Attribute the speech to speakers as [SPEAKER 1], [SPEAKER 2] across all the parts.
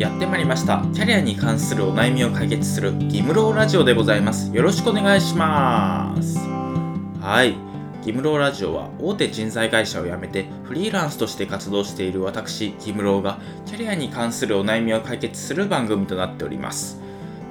[SPEAKER 1] やってまいりました。キャリアに関するお悩みを解決するギムローラジオでございます。よろしくお願いします。はい。ギムローラジオは大手人材会社を辞めてフリーランスとして活動している私ギムローがキャリアに関するお悩みを解決する番組となっております。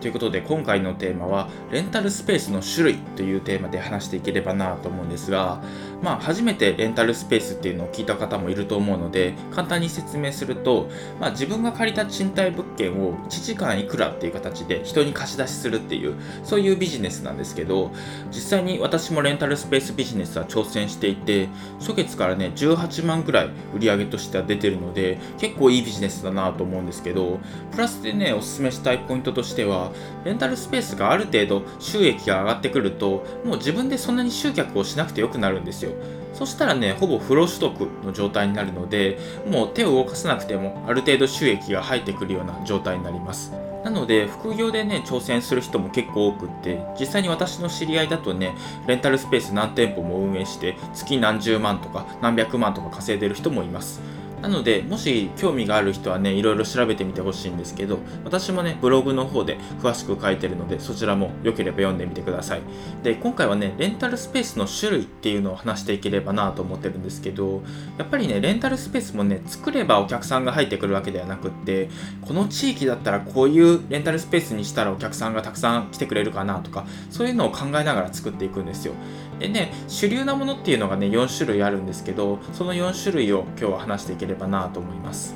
[SPEAKER 1] ということで今回のテーマはレンタルスペースの種類というテーマで話していければなと思うんですがまあ初めてレンタルスペースっていうのを聞いた方もいると思うので簡単に説明すると、まあ、自分が借りた賃貸物件を1時間いくらっていう形で人に貸し出しするっていうそういうビジネスなんですけど実際に私もレンタルスペースビジネスは挑戦していて初月からね18万ぐらい売り上げとしては出てるので結構いいビジネスだなと思うんですけどプラスでねおすすめしたいポイントとしてはレンタルスペースがある程度収益が上がってくるともう自分でそんなに集客をしなくてよくなるんですよ。そしたらねほぼ不労所得の状態になるのでもう手を動かさなくてもある程度収益が入ってくるような状態になります。なので副業でね挑戦する人も結構多くって実際に私の知り合いだとねレンタルスペース何店舗も運営して月何十万とか何百万とか稼いでる人もいます。なので、もし興味がある人はね、いろいろ調べてみてほしいんですけど、私もね、ブログの方で詳しく書いてるので、そちらも良ければ読んでみてください。で、今回はね、レンタルスペースの種類っていうのを話していければなと思ってるんですけど、やっぱりね、レンタルスペースもね、作ればお客さんが入ってくるわけではなくって、この地域だったらこういうレンタルスペースにしたらお客さんがたくさん来てくれるかなとか、そういうのを考えながら作っていくんですよ。でね、主流なものっていうのがね、4種類あるんですけど、その4種類を今日は話していければなと思います。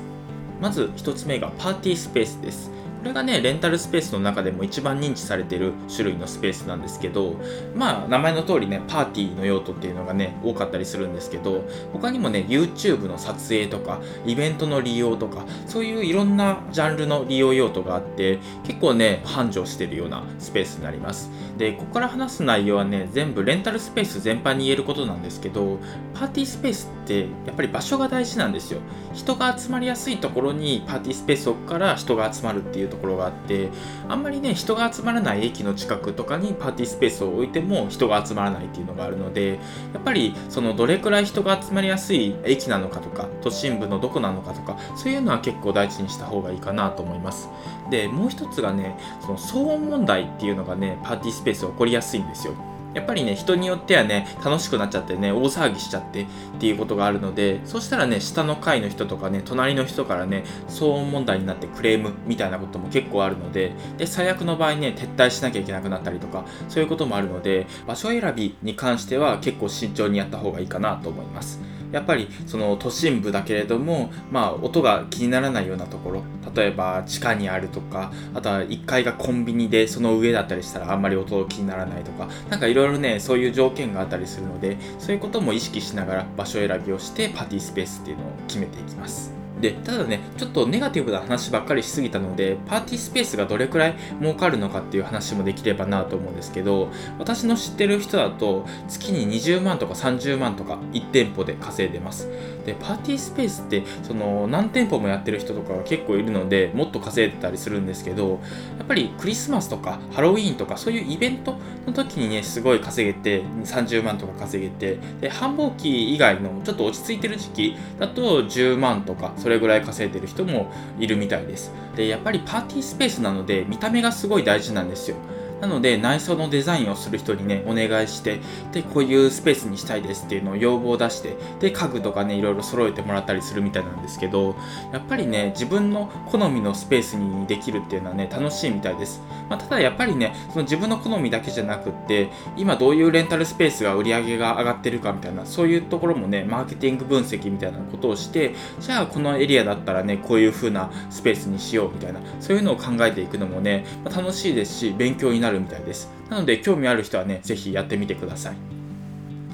[SPEAKER 1] まず1つ目がパーティースペースです。これがねレンタルスペースの中でも一番認知されてる種類のスペースなんですけどまあ名前の通りねパーティーの用途っていうのがね多かったりするんですけど他にもね YouTube の撮影とかイベントの利用とかそういういろんなジャンルの利用用途があって結構ね繁盛してるようなスペースになります。でここから話す内容はね全部レンタルスペース全般に言えることなんですけどパーティースペースってやっぱり場所が大事なんですよ。人が集まりやすいところにパーティースペースを置くから人が集まるっていうところがあってあんまりね人が集まらない駅の近くとかにパーティースペースを置いても人が集まらないっていうのがあるのでやっぱりそのどれくらい人が集まりやすい駅なのかとか都心部のどこなのかとかそういうのは結構大事にした方がいいかなと思います。でもう一つがねその騒音問題っていうのがねパーティースペース起こりやすいんですよ。やっぱりね、人によってはね、楽しくなっちゃってね、大騒ぎしちゃってっていうことがあるので、そしたらね、下の階の人とかね、隣の人からね、騒音問題になってクレームみたいなことも結構あるので、で、最悪の場合ね、撤退しなきゃいけなくなったりとか、そういうこともあるので、場所選びに関しては結構慎重にやった方がいいかなと思います。やっぱりその都心部だけれども、まあ、音が気にならないようなところ例えば地下にあるとかあとは1階がコンビニでその上だったりしたらあんまり音気にならないとか何かいろいろねそういう条件があったりするのでそういうことも意識しながら場所選びをしてパーティースペースっていうのを決めていきます。でただねちょっとネガティブな話ばっかりしすぎたのでパーティースペースがどれくらい儲かるのかっていう話もできればなと思うんですけど私の知ってる人だと月に20万とか30万とか1店舗で稼いでます。でパーティースペースってその何店舗もやってる人とかが結構いるのでもっと稼いでたりするんですけどやっぱりクリスマスとかハロウィーンとかそういうイベントの時にねすごい稼げて30万とか稼げてで繁忙期以外のちょっと落ち着いてる時期だと10万とかそれぐらい稼いでる人もいるみたいです。でやっぱりパーティースペースなので見た目がすごい大事なんですよ。なので内装のデザインをする人にねお願いしてでこういうスペースにしたいですっていうのを要望を出してで家具とかねいろいろ揃えてもらったりするみたいなんですけどやっぱりね自分の好みのスペースにできるっていうのはね楽しいみたいです、まあ、ただやっぱりねその自分の好みだけじゃなくって今どういうレンタルスペースが売り上げが上がってるかみたいなそういうところもねマーケティング分析みたいなことをしてじゃあこのエリアだったらねこういう風なスペースにしようみたいなそういうのを考えていくのもね、まあ、楽しいですし勉強になるるみたいですなので興味ある人はね是非やってみてください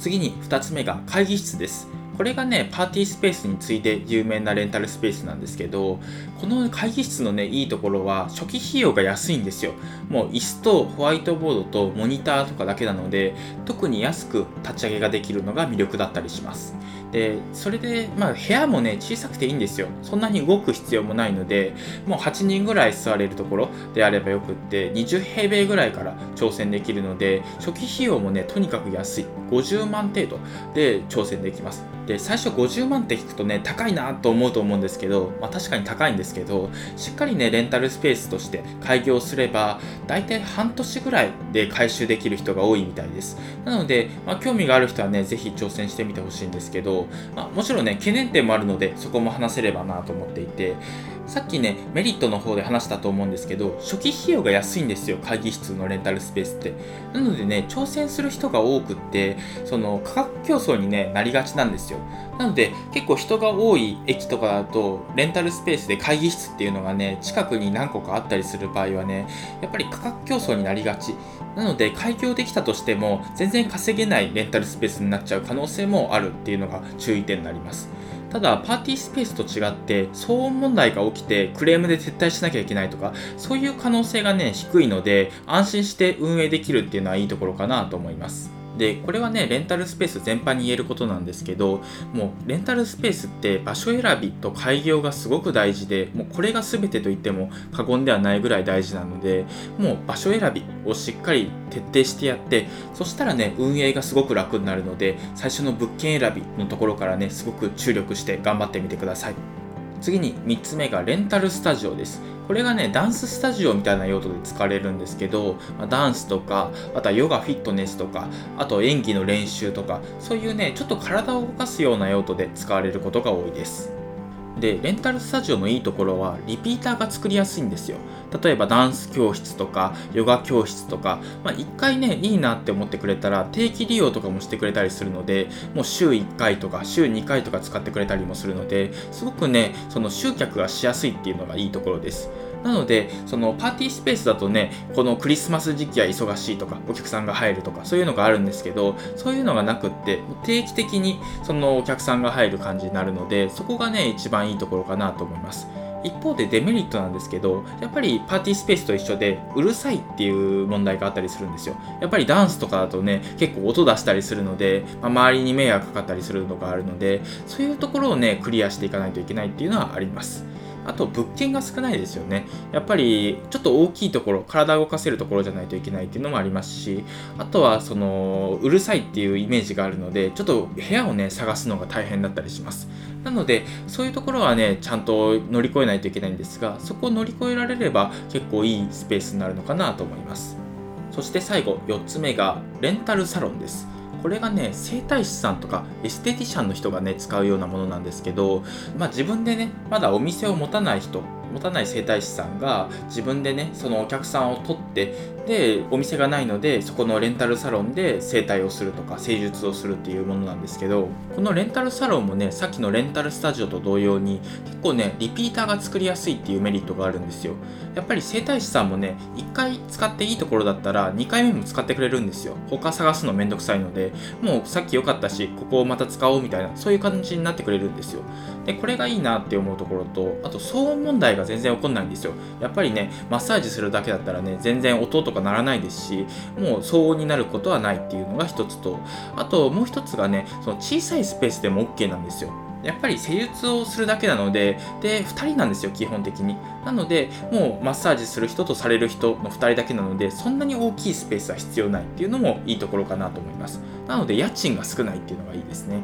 [SPEAKER 1] 次に2つ目が会議室ですこれがね、パーティースペースに次いで有名なレンタルスペースなんですけど、この会議室のね、いいところは初期費用が安いんですよ。もう椅子とホワイトボードとモニターとかだけなので、特に安く立ち上げができるのが魅力だったりします。で、それで、まあ部屋もね、小さくていいんですよ。そんなに動く必要もないので、もう8人ぐらい座れるところであればよくって、20平米ぐらいから挑戦できるので、初期費用もね、とにかく安い。50万程度で挑戦できます。で最初50万って聞くとね高いなと思うと思うんですけど、まあ、確かに高いんですけどしっかりねレンタルスペースとして開業すれば大体半年ぐらいで回収できる人が多いみたいです。なので、まあ、興味がある人はね是非挑戦してみてほしいんですけど、まあ、もちろんね懸念点もあるのでそこも話せればなと思っていてさっきねメリットの方で話したと思うんですけど初期費用が安いんですよ会議室のレンタルスペースって。なのでね挑戦する人が多くってその価格競争に、ね、なりがちなんですよ。なので結構人が多い駅とかだとレンタルスペースで会議室っていうのがね近くに何個かあったりする場合はねやっぱり価格競争になりがち。なので開業できたとしても全然稼げないレンタルスペースになっちゃう可能性もあるっていうのが注意点になります。ただパーティースペースと違って騒音問題が起きてクレームで撤退しなきゃいけないとかそういう可能性がね低いので安心して運営できるっていうのはいいところかなと思います。でこれはねレンタルスペース全般に言えることなんですけどもうレンタルスペースって場所選びと開業がすごく大事でもうこれが全てと言っても過言ではないぐらい大事なのでもう場所選びをしっかり徹底してやってそしたらね運営がすごく楽になるので最初の物件選びのところからねすごく注力して頑張ってみてください。次に3つ目がレンタルスタジオです。これがねダンススタジオみたいな用途で使われるんですけど、ま、ダンスとかあとはヨガフィットネスとかあと演技の練習とかそういうねちょっと体を動かすような用途で使われることが多いです。でレンタルスタジオのいいところはリピーターが作りやすいんですよ。例えばダンス教室とかヨガ教室とか、まあ、1回ねいいなって思ってくれたら定期利用とかもしてくれたりするのでもう週1回とか週2回とか使ってくれたりもするのですごくねその集客がしやすいっていうのがいいところです。なので、そのパーティースペースだとね、このクリスマス時期は忙しいとか、お客さんが入るとか、そういうのがあるんですけど、そういうのがなくって、定期的にそのお客さんが入る感じになるので、そこがね、一番いいところかなと思います。一方でデメリットなんですけど、やっぱりパーティースペースと一緒でうるさいっていう問題があったりするんですよ。やっぱりダンスとかだとね、結構音出したりするので、まあ、周りに迷惑かかったりするのがあるので、そういうところをね、クリアしていかないといけないっていうのはあります。あと物件が少ないですよね。やっぱりちょっと大きいところ、体を動かせるところじゃないといけないっていうのもありますし、あとはそのうるさいっていうイメージがあるので、ちょっと部屋をね、探すのが大変だったりします。なので、そういうところはね、ちゃんと乗り越えないといけないんですが、そこを乗り越えられれば結構いいスペースになるのかなと思います。そして最後、4つ目がレンタルサロンです。これがね整体師さんとかエステティシャンの人がね使うようなものなんですけど、まあ、自分でねまだお店を持たない人持たない整体師さんが自分でねそのお客さんを取ってでお店がないのでそこのレンタルサロンで整体をするとか施術をするっていうものなんですけどこのレンタルサロンもねさっきのレンタルスタジオと同様に結構ねリピーターが作りやすいっていうメリットがあるんですよ。やっぱり整体師さんもね1回使っていいところだったら2回目も使ってくれるんですよ。他探すのめんどくさいのでもうさっき良かったしここをまた使おうみたいなそういう感じになってくれるんですよ。でこれがいいなって思うところとあと騒音問題が全然起こんないんですよ。やっぱりねマッサージするだけだったらね全然音とか鳴らないですしもう騒音になることはないっていうのが一つとあともう一つがねその小さいスペースでも OK なんですよやっぱり施術をするだけなので、で、2人なんですよ、基本的に。なので、もうマッサージする人とされる人の2人だけなので、そんなに大きいスペースは必要ないっていうのもいいところかなと思います。なので、家賃が少ないっていうのがいいですね。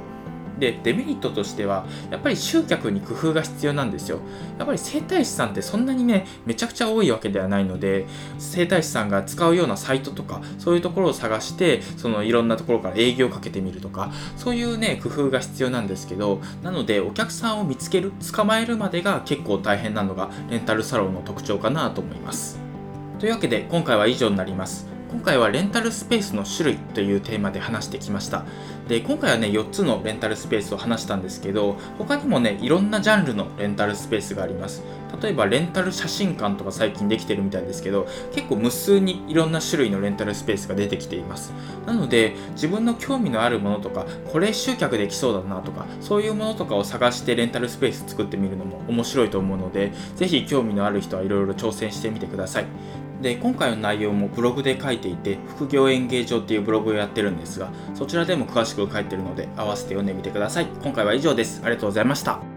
[SPEAKER 1] でデメリットとしてはやっぱり集客に工夫が必要なんですよ。やっぱり整体師さんってそんなにねめちゃくちゃ多いわけではないので整体師さんが使うようなサイトとかそういうところを探してそのいろんなところから営業をかけてみるとかそういうね工夫が必要なんですけどなのでお客さんを見つける捕まえるまでが結構大変なのがレンタルサロンの特徴かなと思います。というわけで今回は以上になります。今回はレンタルスペースの種類というテーマで話してきました。で今回はね4つのレンタルスペースを話したんですけど他にもねいろんなジャンルのレンタルスペースがあります。例えばレンタル写真館とか最近できてるみたいですけど結構無数にいろんな種類のレンタルスペースが出てきています。なので自分の興味のあるものとかこれ集客できそうだなとかそういうものとかを探してレンタルスペース作ってみるのも面白いと思うのでぜひ興味のある人はいろいろ挑戦してみてください。で今回の内容もブログで書いていて副業演芸場っていうブログをやってるんですがそちらでも詳しく書いてるので合わせて読んでみてください。今回は以上です。ありがとうございました。